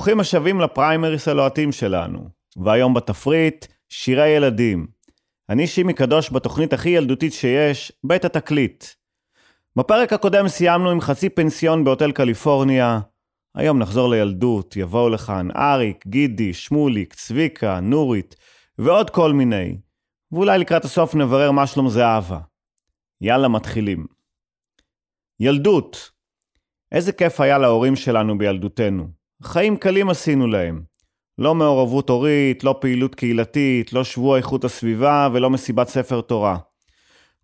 ברוכים השבים לפריימריס הלוהטים שלנו, והיום בתפריט, שירי ילדים. אני שימי קדוש בתוכנית הכי ילדותית שיש, בית התקליט. בפרק הקודם סיימנו עם חצי פנסיון בהוטל קליפורניה. היום נחזור לילדות, יבואו לכאן אריק, גידי, שמוליק, צביקה, נורית, ועוד כל מיני. ואולי לקראת הסוף נברר מה שלום זהבה. יאללה, מתחילים. ילדות. איזה כיף היה להורים שלנו בילדותנו. חיים קלים עשינו להם. לא מעורבות הורית, לא פעילות קהילתית, לא שבוע איכות הסביבה ולא מסיבת ספר תורה.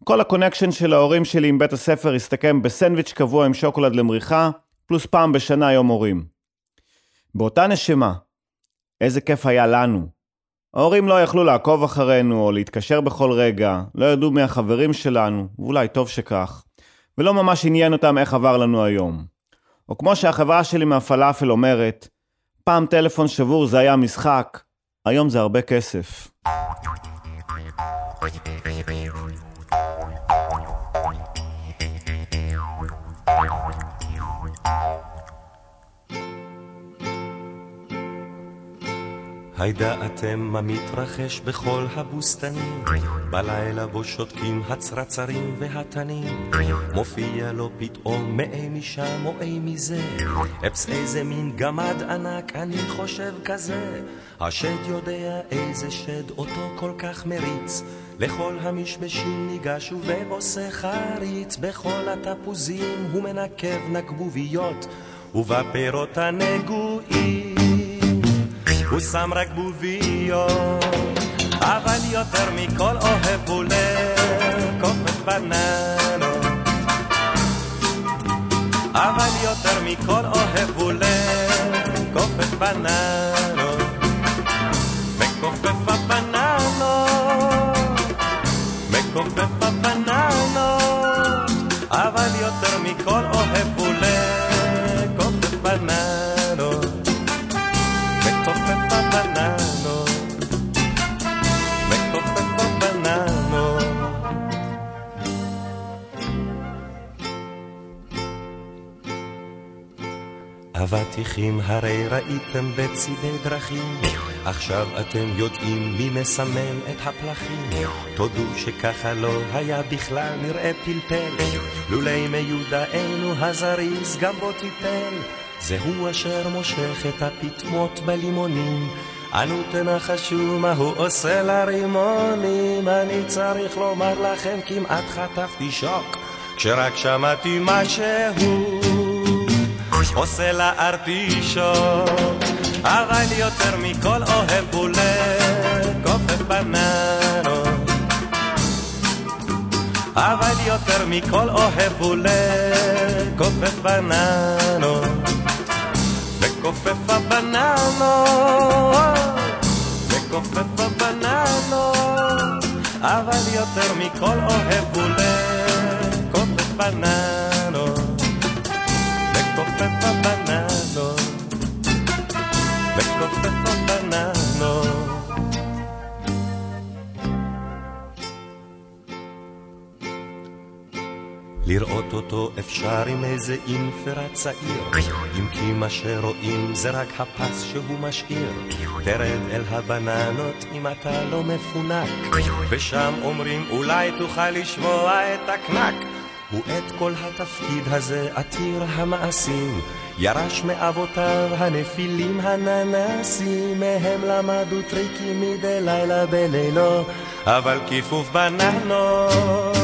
כל ה connection של ההורים שלי עם בית הספר הסתכם בסנדוויץ' קבוע עם שוקולד למריחה, פלוס פעם בשנה יום הורים. באותה נשמה, איזה כיף היה לנו. ההורים לא יכלו לעקוב אחרינו או להתקשר בכל רגע, לא ידעו מי החברים שלנו, ואולי טוב שכך, ולא ממש עניין אותם איך עבר לנו היום. או כמו שהחברה שלי מהפלאפל אומרת, פעם טלפון שבור זה היה משחק, היום זה הרבה כסף. הידעתם מה מתרחש בכל הבוסתנים? בלילה בו שותקים הצרצרים והתנים מופיע לו פתאום מאי משם או אי מזה אפס איזה מין גמד ענק אני חושב כזה השד יודע איזה שד אותו כל כך מריץ לכל המשבשים ניגש ועושה חריץ בכל התפוזים הוא מנקב נקבוביות ובפירות הנגועים הוא שם רק בוביות, אבל יותר מכל אוהב הוא לקופת בננות. אבל יותר מכל אוהב הוא לקופת בננות. מכופף הבננות, מכופף הבננות, אבל יותר מכל אוהב הוא אבטיחים הרי ראיתם בצידי דרכים, עכשיו אתם יודעים מי מסמן את הפלחים. תודו שככה לא היה בכלל נראה פלפל, לולי מיודענו הזריז גם בו טיפל. זהו אשר מושך את הפטמות בלימונים. אנו תנחשו מה הוא עושה לרימונים. אני צריך לומר לכם, כמעט חטפתי שוק, כשרק שמעתי מה שהוא עושה לארטישוק. אבל יותר מכל אוהב הוא לקופף בננות. אבל יותר מכל אוהב הוא לקופף בננות. מכופף הבננות, מכופף הבננות, אבל יותר מכל אוהב הוא לקופף בננות. מכופף הבננות, מכופף הבננות. לראות אותו אפשר עם איזה אינפרה צעיר. אם כי מה שרואים זה רק הפס שהוא משאיר. תרד אל הבננות אם אתה לא מפונק. ושם אומרים אולי תוכל לשמוע את הקנק ואת כל התפקיד הזה עתיר המעשים ירש מאבותיו הנפילים הננסים מהם למדו טריקים מדי לילה בלילו אבל כיפוף בננות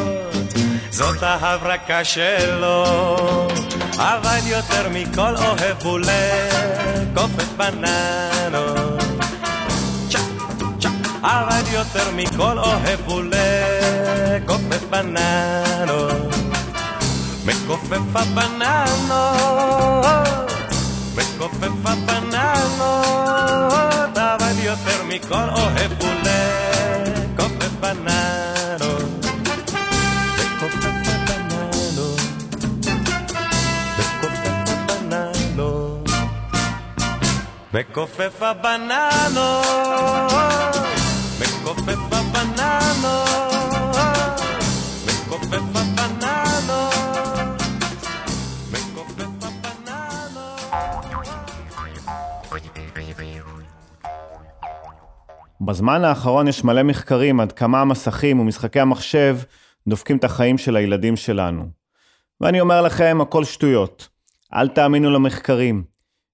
זאת ההברקה שלו, אבל יותר מכל אוהב הוא לקופת בננות. אבל יותר מכל אוהב הוא לקופת בננות. מכופף הבננות, מכופף הבננות, אבל יותר מכל אוהב הוא לקופף בננות. מכופף הבננות, מכופף הבננות, מכופף הבננות, מכופף הבננות, בזמן האחרון יש מלא מחקרים עד כמה המסכים ומשחקי המחשב דופקים את החיים של הילדים שלנו. ואני אומר לכם, הכל שטויות. אל תאמינו למחקרים.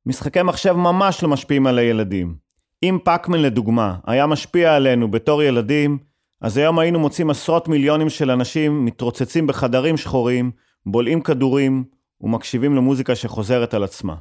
משחקי מחשב ממש לא משפיעים על הילדים. אם פאקמן לדוגמה היה משפיע עלינו בתור ילדים, אז היום היינו מוצאים עשרות מיליונים של אנשים מתרוצצים בחדרים שחורים, בולעים כדורים ומקשיבים למוזיקה שחוזרת על עצמה.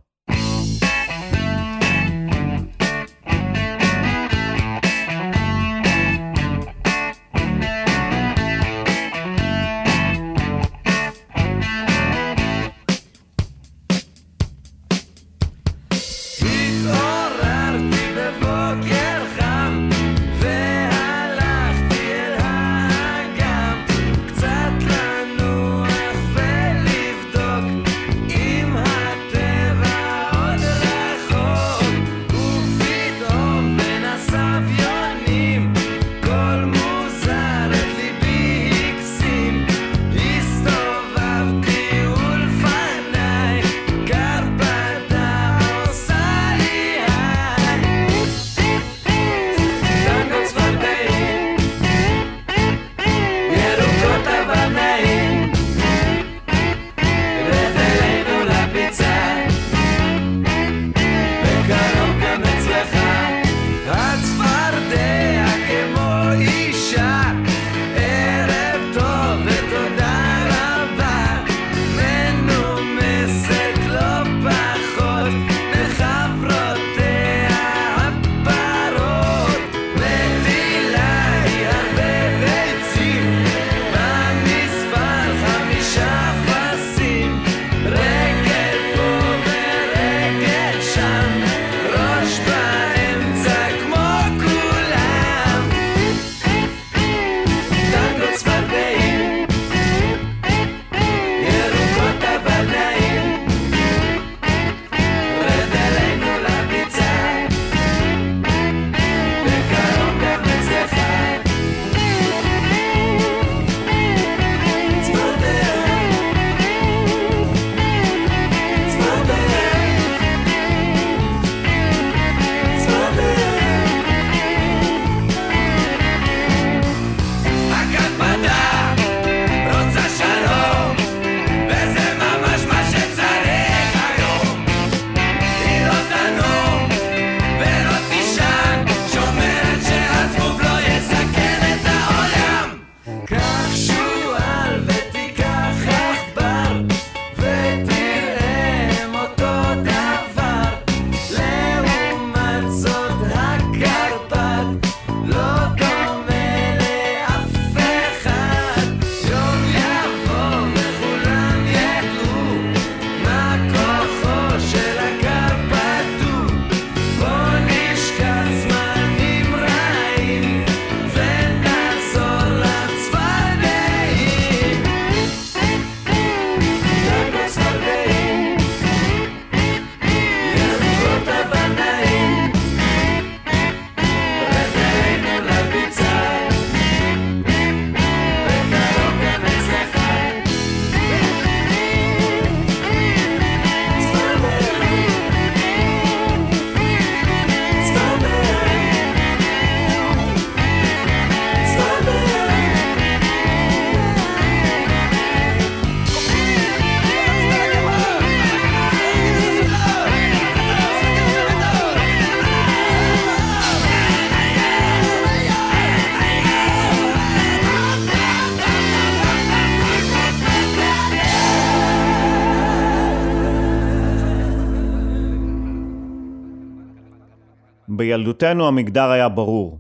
בילדותנו המגדר היה ברור.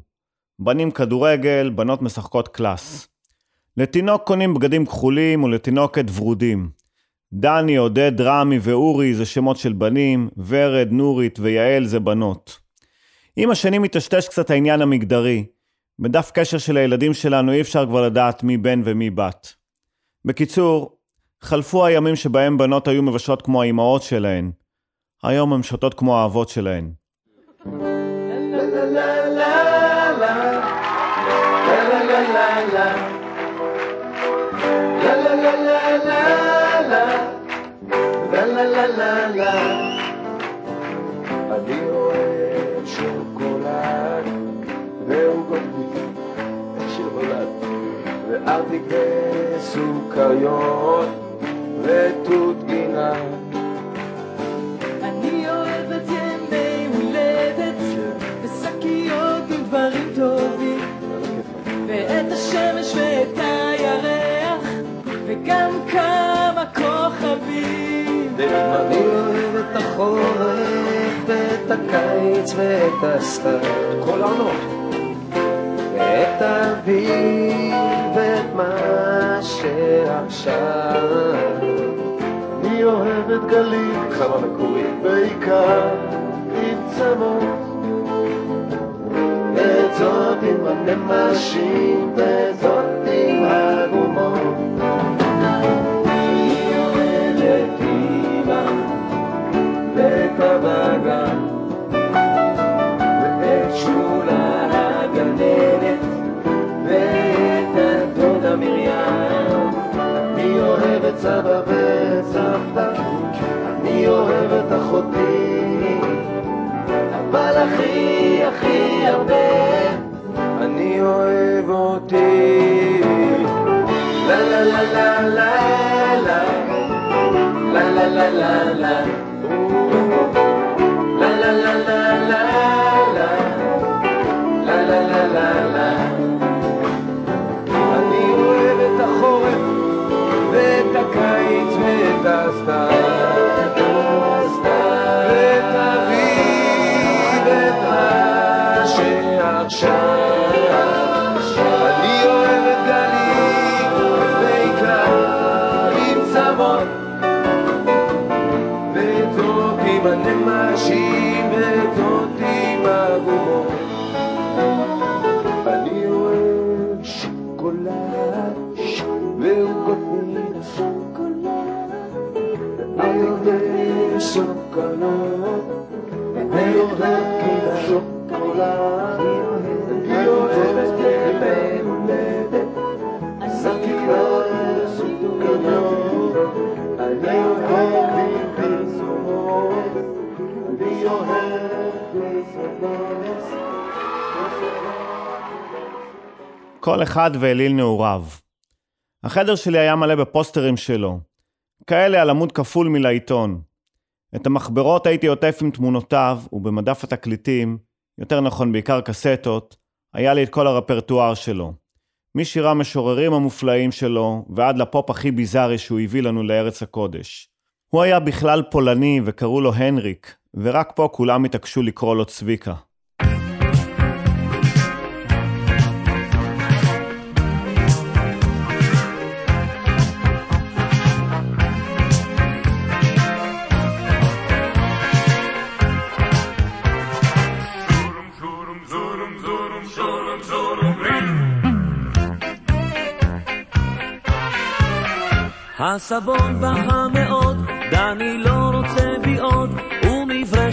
בנים כדורגל, בנות משחקות קלאס. לתינוק קונים בגדים כחולים ולתינוקת ורודים. דני, עודד, רמי ואורי זה שמות של בנים, ורד, נורית ויעל זה בנות. עם השנים מטשטש קצת העניין המגדרי. בדף קשר של הילדים שלנו אי אפשר כבר לדעת מי בן ומי בת. בקיצור, חלפו הימים שבהם בנות היו מבשלות כמו האימהות שלהן. היום הן שותות כמו האבות שלהן. אני אוהב שוקולד גוטליב, שיר נולד, וארטיק וסוכריות, ותות גינה. טובים, ואת השמש ואת הירח, וגם כמה כוכבים. אני אוהב את החורף, ואת הקיץ ואת הסתיו, כל העונות. ואת האביב, ואת מה שעכשיו. אני אוהב את גליל, כמה מקורי, בעיקר עם צמות. וזאת עם הנמשים, וזאת עם הגומות. סבא ואת סבתא, אני אוהב את אחותי, אבל הכי הכי הרבה. אני אוהב אותי. לה לה לה לה לה לה. לה לה לה לה כל אחד ואליל נעוריו. החדר שלי היה מלא בפוסטרים שלו, כאלה על עמוד כפול מלעיתון. את המחברות הייתי עוטף עם תמונותיו, ובמדף התקליטים, יותר נכון בעיקר קסטות, היה לי את כל הרפרטואר שלו. משירה המשוררים המופלאים שלו, ועד לפופ הכי ביזארי שהוא הביא לנו לארץ הקודש. הוא היה בכלל פולני וקראו לו הנריק, ורק פה כולם התעקשו לקרוא לו צביקה. הסבון בכה מאוד, דני לא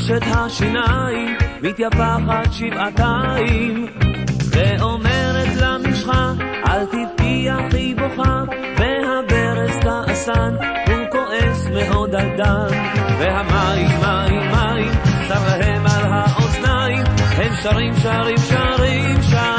ומברשת השיניים מתייפחת שבעתיים. ואומרת למשחה, אל תבכי אחי בוכה, והברז כעסן, הוא כועס מאוד על דן. והמים, מים, מים, צר להם על האוזניים, הם שרים, שרים, שרים, שרים.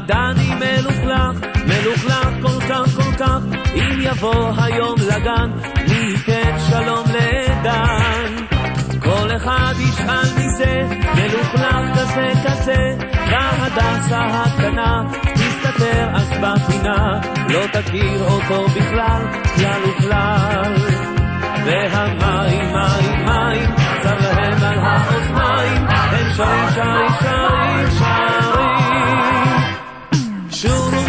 דני, מלוכלך, מלוכלך כל כך כל כך, אם יבוא היום לגן, מי ייתן שלום לדן. כל אחד ישאל מי זה, מלוכלך כזה כזה, והדסה הקטנה, תסתתר אז בפינה, לא תכיר אותו בכלל, כלל וכלל. והמים, מים, מים, צר להם על האוזניים, הם שרים, שרים, שרים, שרים. children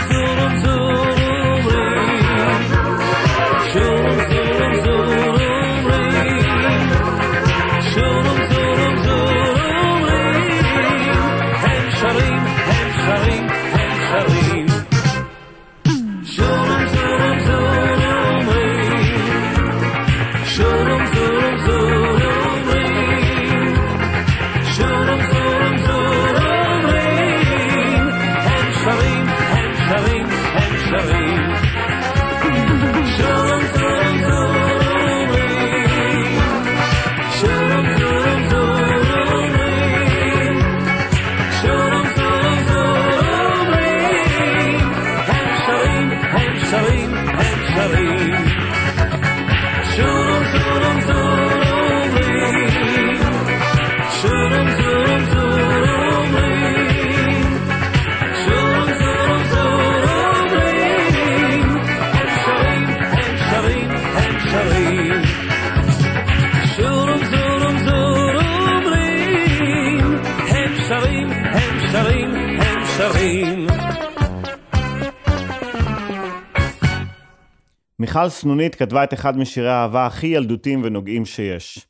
מיכל סנונית כתבה את אחד משירי האהבה הכי ילדותיים ונוגעים שיש.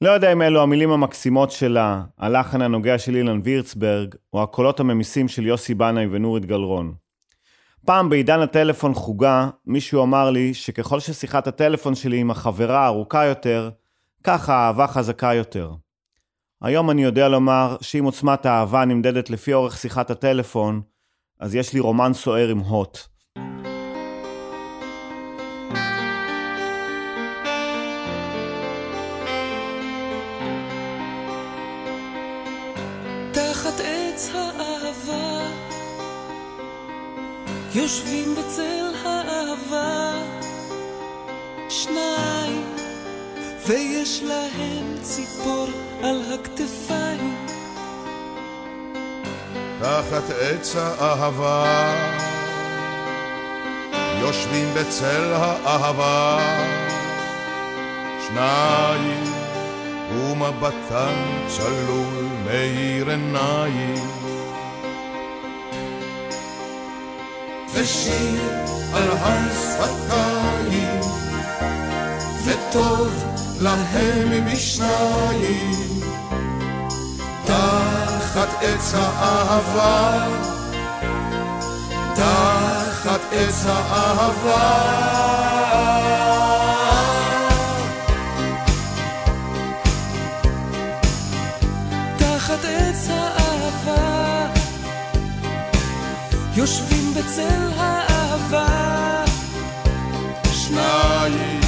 לא יודע אם אלו המילים המקסימות שלה, הלחן הנוגע של אילן וירצברג, או הקולות הממיסים של יוסי בנאי ונורית גלרון. פעם בעידן הטלפון חוגה, מישהו אמר לי שככל ששיחת הטלפון שלי עם החברה ארוכה יותר, ככה האהבה חזקה יותר. היום אני יודע לומר שאם עוצמת האהבה נמדדת לפי אורך שיחת הטלפון, אז יש לי רומן סוער עם הוט. יושבים בצל האהבה, שניים, ויש להם ציפור על הכתפיים. תחת עץ האהבה, יושבים בצל האהבה, שניים, ומבטן צלול מאיר עיניים. ושיר על השפתיים, וטוב להם משניים. תחת עץ האהבה, תחת עץ האהבה. תחת עץ האהבה, יושבים בצל האהבה, שניים,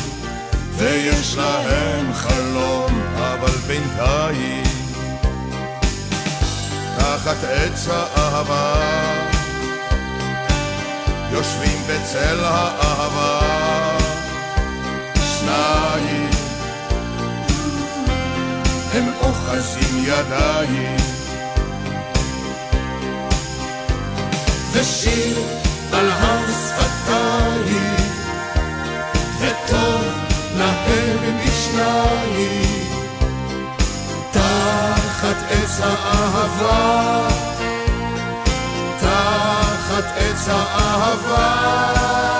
ויש להם חלום, אבל בינתיים, תחת עץ האהבה, יושבים בצל האהבה, שניים, הם אוחזים ידיים, ושיר על השפתיים. וטוב להם משניים תחת עץ האהבה תחת עץ האהבה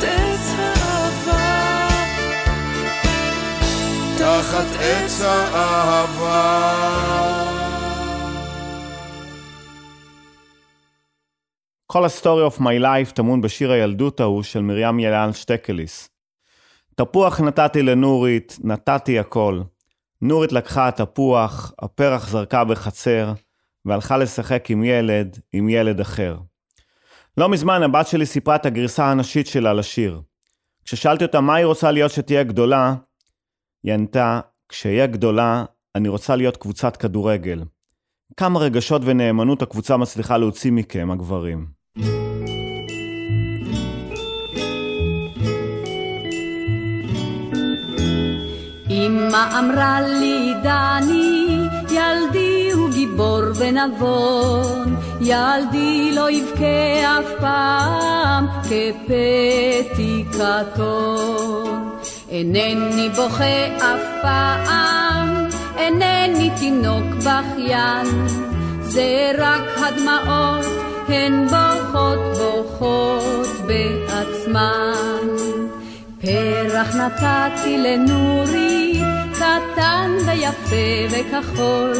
תחת עץ האהבה, תחת עץ האהבה כל ה-story of my life טמון בשיר הילדות ההוא של מרים ילן שטקליס. תפוח נתתי לנורית, נתתי הכל. נורית לקחה התפוח, הפרח זרקה בחצר, והלכה לשחק עם ילד, עם ילד אחר. לא מזמן הבת שלי סיפרה את הגרסה הנשית שלה לשיר. כששאלתי אותה מה היא רוצה להיות שתהיה גדולה, היא ענתה, כשאהיה גדולה, אני רוצה להיות קבוצת כדורגל. כמה רגשות ונאמנות הקבוצה מצליחה להוציא מכם, הגברים. אמא אמרה לי, דני, ילדי הוא גיבור ונבון, ילדי לא יבכה אף פעם כפתי קטון. אינני בוכה אף פעם, אינני תינוק בכיין, זה רק הדמעות, הן בוכות בוכות בעצמן. פרח נתתי לנורית, קטן ויפה וכחול.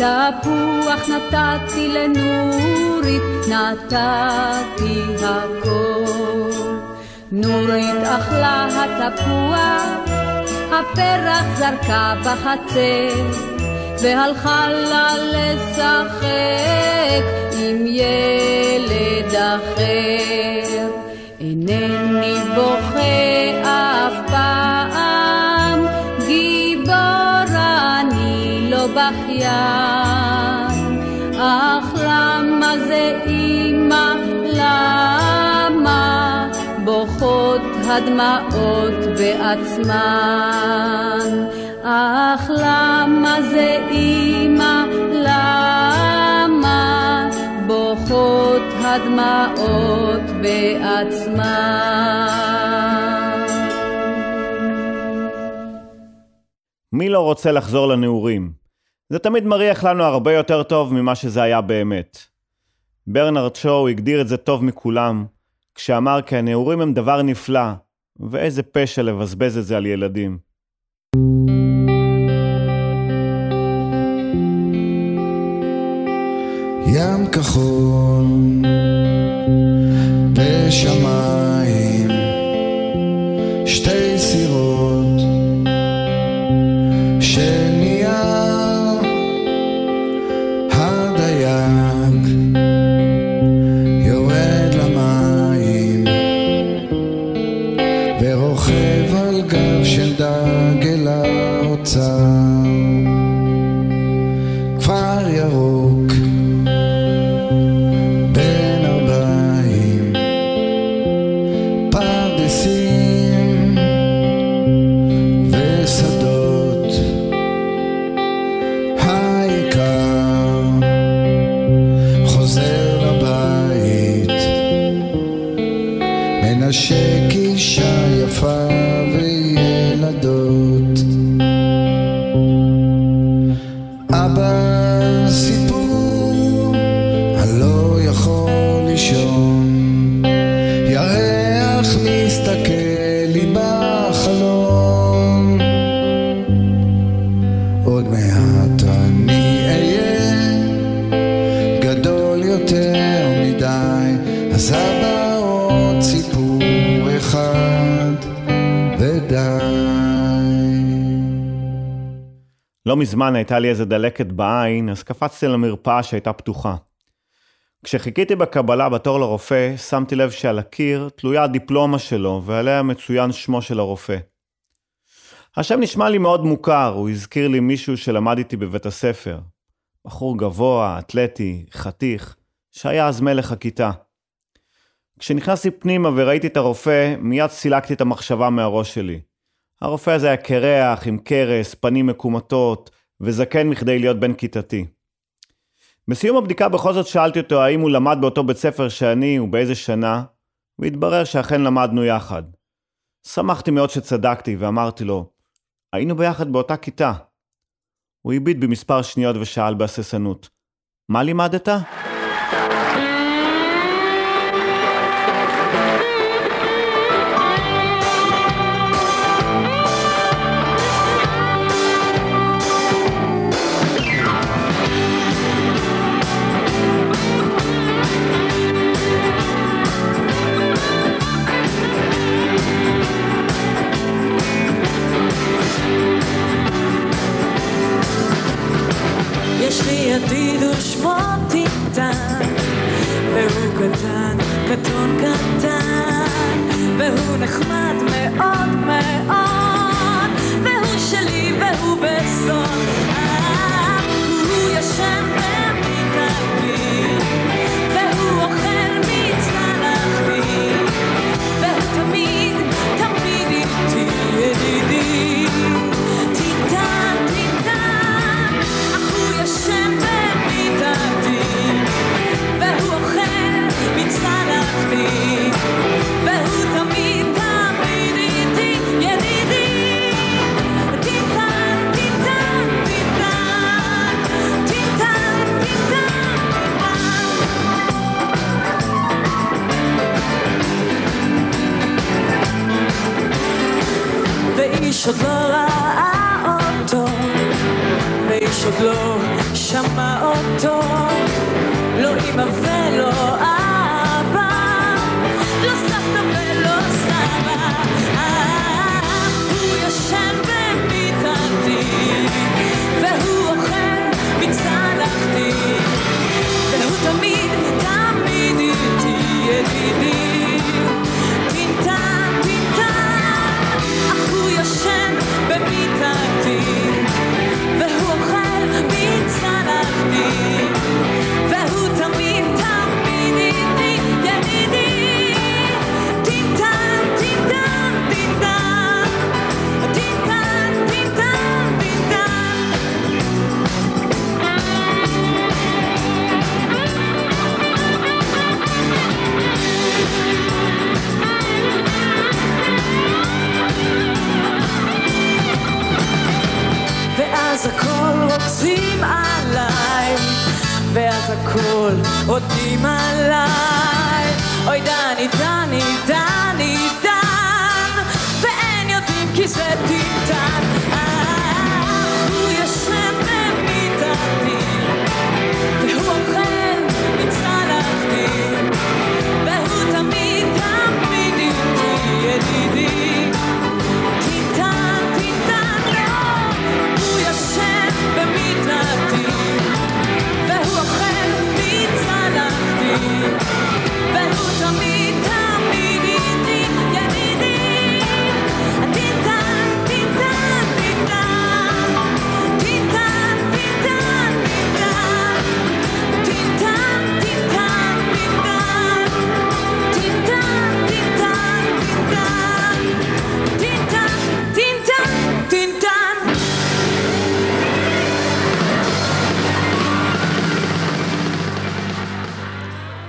תפוח נתתי לנורית, נתתי הכל. נורית אכלה התפוח, הפרח זרקה בחצר, והלכה לה לשחק עם ילד אחר. אינני בוכה אף פעם, גיבור אני לא בכיין, אך למה זה אמא, למה בוכות הדמעות בעצמן? אך למה זה אמא, למה בוכות הדמעות בעצמן? מי לא רוצה לחזור לנעורים? זה תמיד מריח לנו הרבה יותר טוב ממה שזה היה באמת. ברנרד שואו הגדיר את זה טוב מכולם, כשאמר כי הנעורים הם דבר נפלא, ואיזה פשע לבזבז את זה על ילדים. ים כחול בשמיים שתי מזמן הייתה לי איזה דלקת בעין, אז קפצתי למרפאה שהייתה פתוחה. כשחיכיתי בקבלה בתור לרופא, שמתי לב שעל הקיר תלויה הדיפלומה שלו, ועליה מצוין שמו של הרופא. השם נשמע לי מאוד מוכר, הוא הזכיר לי מישהו שלמד איתי בבית הספר. בחור גבוה, אתלטי, חתיך, שהיה אז מלך הכיתה. כשנכנסתי פנימה וראיתי את הרופא, מיד סילקתי את המחשבה מהראש שלי. הרופא הזה היה קרח, עם קרס, פנים מקומטות, וזקן מכדי להיות בן כיתתי. בסיום הבדיקה בכל זאת שאלתי אותו האם הוא למד באותו בית ספר שאני ובאיזה שנה, והתברר שאכן למדנו יחד. שמחתי מאוד שצדקתי ואמרתי לו, היינו ביחד באותה כיתה. הוא הביט במספר שניות ושאל בהססנות, מה לימדת? נחמד מאוד מאוד, והוא שלי והוא בסוד.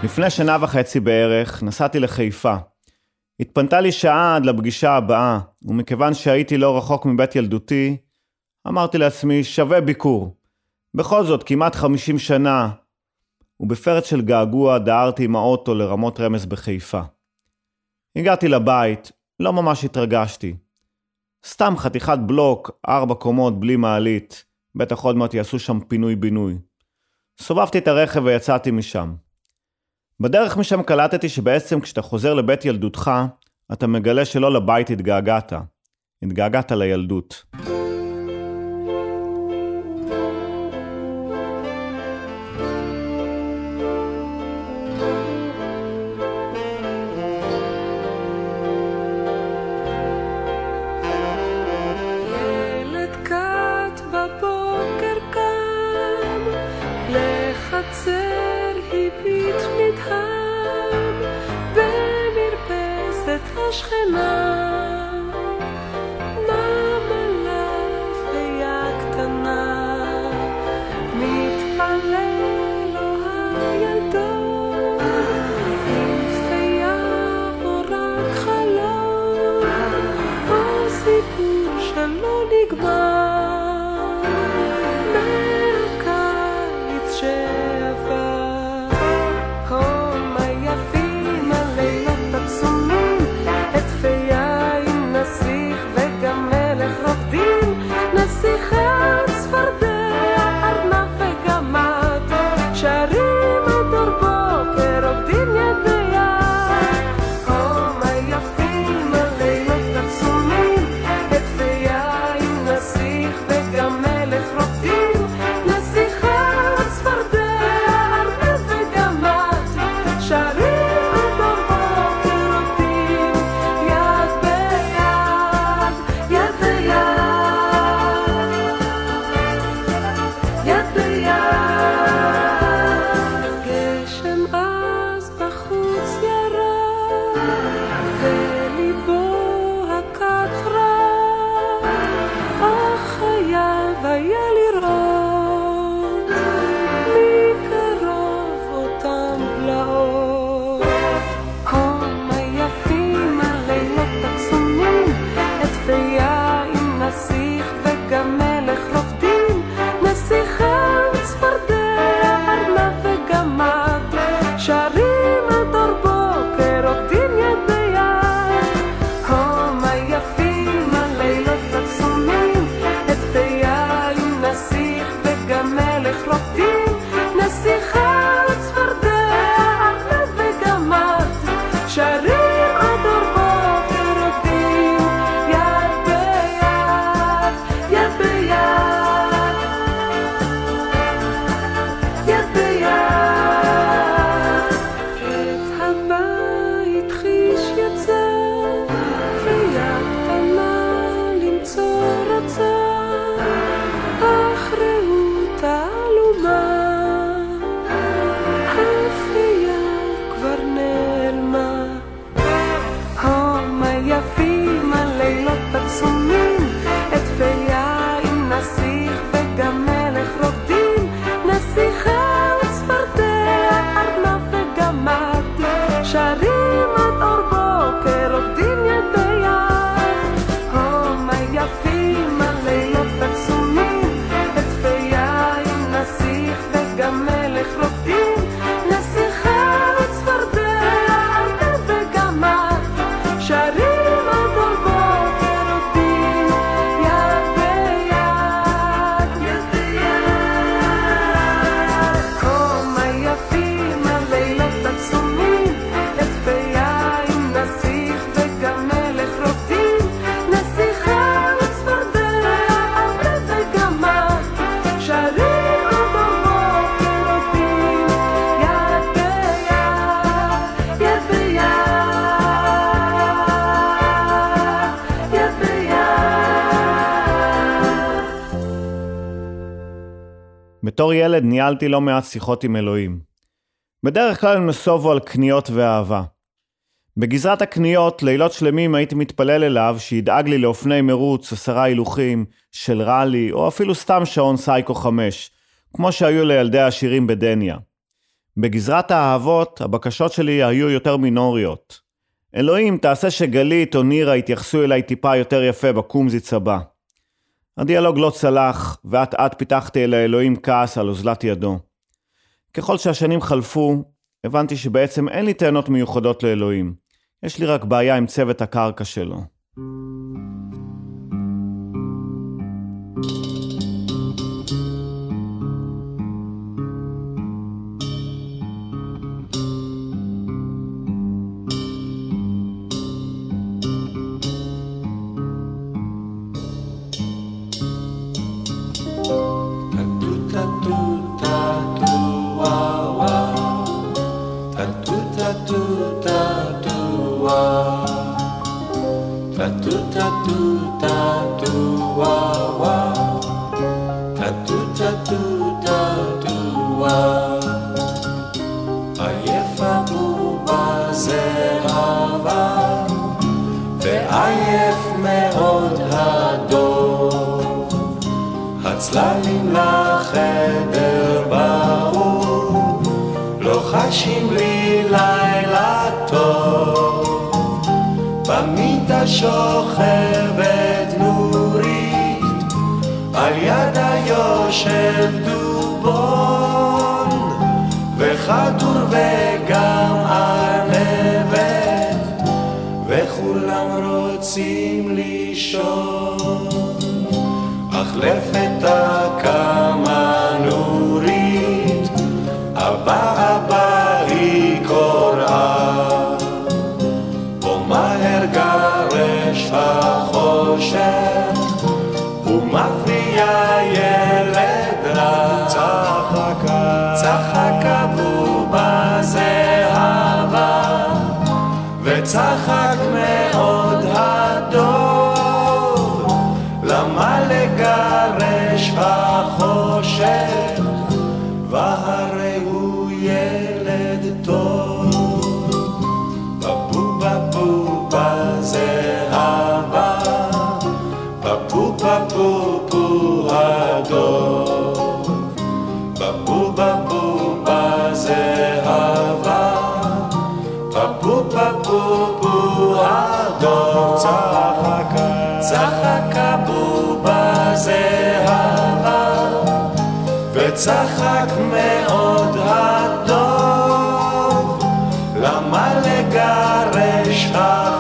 לפני שנה וחצי בערך נסעתי לחיפה. התפנתה לי שעה עד לפגישה הבאה, ומכיוון שהייתי לא רחוק מבית ילדותי, אמרתי לעצמי, שווה ביקור. בכל זאת, כמעט 50 שנה, ובפרץ של געגוע דהרתי עם האוטו לרמות רמז בחיפה. הגעתי לבית, לא ממש התרגשתי. סתם חתיכת בלוק, ארבע קומות בלי מעלית, בטח עוד מעט יעשו שם פינוי-בינוי. סובבתי את הרכב ויצאתי משם. בדרך משם קלטתי שבעצם כשאתה חוזר לבית ילדותך, אתה מגלה שלא לבית התגעגעת. התגעגעת לילדות. ילד ניהלתי לא מעט שיחות עם אלוהים. בדרך כלל הם נסובו על קניות ואהבה. בגזרת הקניות, לילות שלמים הייתי מתפלל אליו שידאג לי לאופני מרוץ, עשרה הילוכים, של ראלי, או אפילו סתם שעון סייקו 5, כמו שהיו לילדי העשירים בדניה. בגזרת האהבות, הבקשות שלי היו יותר מינוריות. אלוהים, תעשה שגלית או נירה יתייחסו אליי טיפה יותר יפה בקומזיץ הבא. הדיאלוג לא צלח, ואט אט פיתחתי אל האלוהים כעס על אוזלת ידו. ככל שהשנים חלפו, הבנתי שבעצם אין לי טענות מיוחדות לאלוהים. יש לי רק בעיה עם צוות הקרקע שלו. tatu tatu wa wa. Tatu tatu tatu wa. עייף הבובה זה עבר ועייף מאוד הדוב הצללים לחדר באו לא חשים שוכבת נורית, על ידה יושב דובון, וחתור וגם ארנבת, וכולם רוצים לישון. אך לפתע קמה נורית, אבא צחק הבובה זהבה, וצחק מאוד הטוב, למה לגרש ה...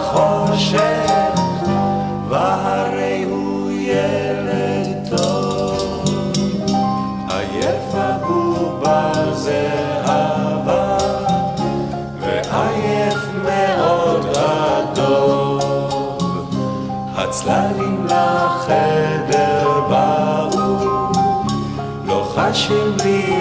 watching be.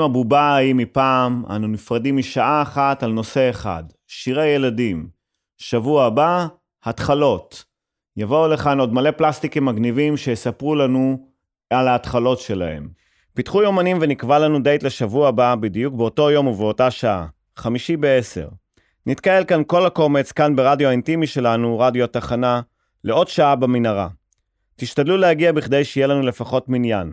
ואם הבובה ההיא מפעם, אנו נפרדים משעה אחת על נושא אחד, שירי ילדים. שבוע הבא, התחלות. יבואו לכאן עוד מלא פלסטיקים מגניבים שיספרו לנו על ההתחלות שלהם. פיתחו יומנים ונקבע לנו דייט לשבוע הבא, בדיוק באותו יום ובאותה שעה, חמישי בעשר. נתקהל כאן כל הקומץ, כאן ברדיו האינטימי שלנו, רדיו התחנה, לעוד שעה במנהרה. תשתדלו להגיע בכדי שיהיה לנו לפחות מניין.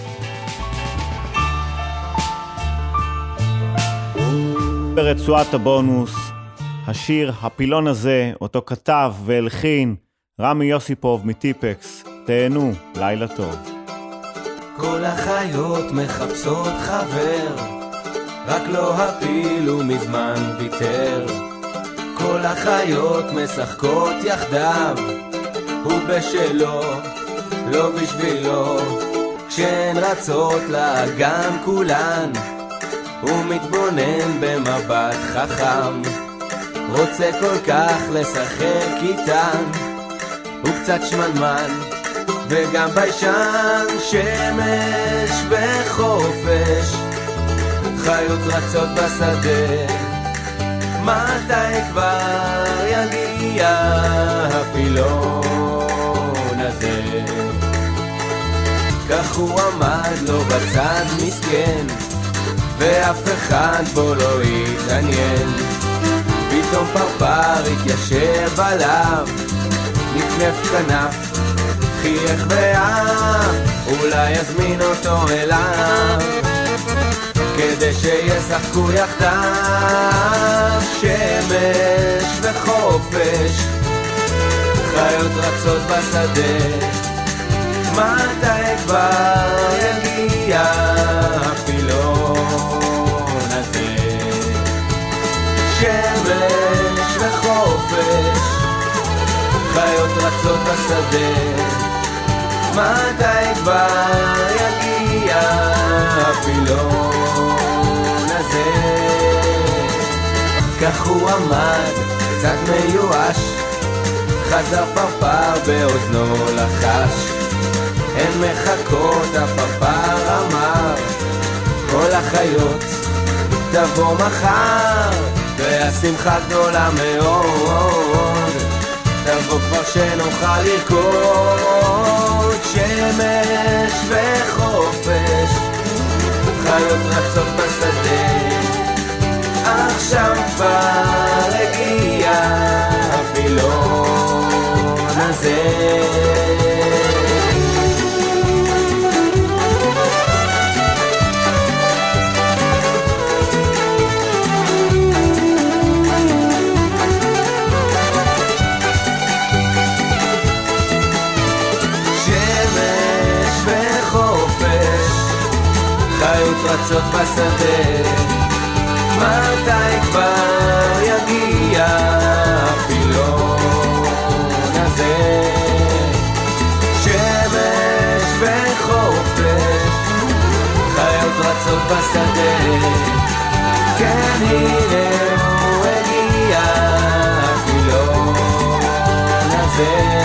ברצועת הבונוס, השיר "הפילון הזה", אותו כתב והלחין רמי יוסיפוב מטיפקס. תהנו, לילה טוב. כל החיות מחפשות חבר, רק לא הפיל הוא מזמן ויתר. כל החיות משחקות יחדיו, הוא בשלו, לא בשבילו. כשהן רצות לאגם כולן, הוא מתבונן במבט חכם. רוצה כל כך לשחק איתן, הוא קצת שמנמן, וגם ביישן שמש וחופש, חיות רצות בשדה, מתי כבר יגיע הפילון הזה? כך הוא עמד לו בצד מסכן, ואף אחד בו לא התעניין. פתאום פרפר התיישב עליו, נפנף כנף, חייך ואף, אולי יזמין אותו אליו, כדי שישחקו יחדיו, שמש וחופש, חיות רצות בשדה, מתי כבר יגיע הפילון שמש וחופש, חיות רצות בשדה, מתי כבר יגיע הפילון הזה? כך הוא עמד, קצת מיואש, חזר פרפר באוזנו לחש, הן מחכות, הפרפר אמר, כל החיות תבוא מחר, והשמחה גדולה מאוד, תבוא כבר שנוכל לרקוד, שמש וחופש, חיות רצות בשדה, עכשיו כבר הגיע הפילון הזה. רצות בשדה, מתי כבר יגיע הפילון הזה? שמש וחופש, חיות רצות בשדה, כן הנה הוא הגיע הפילון הזה.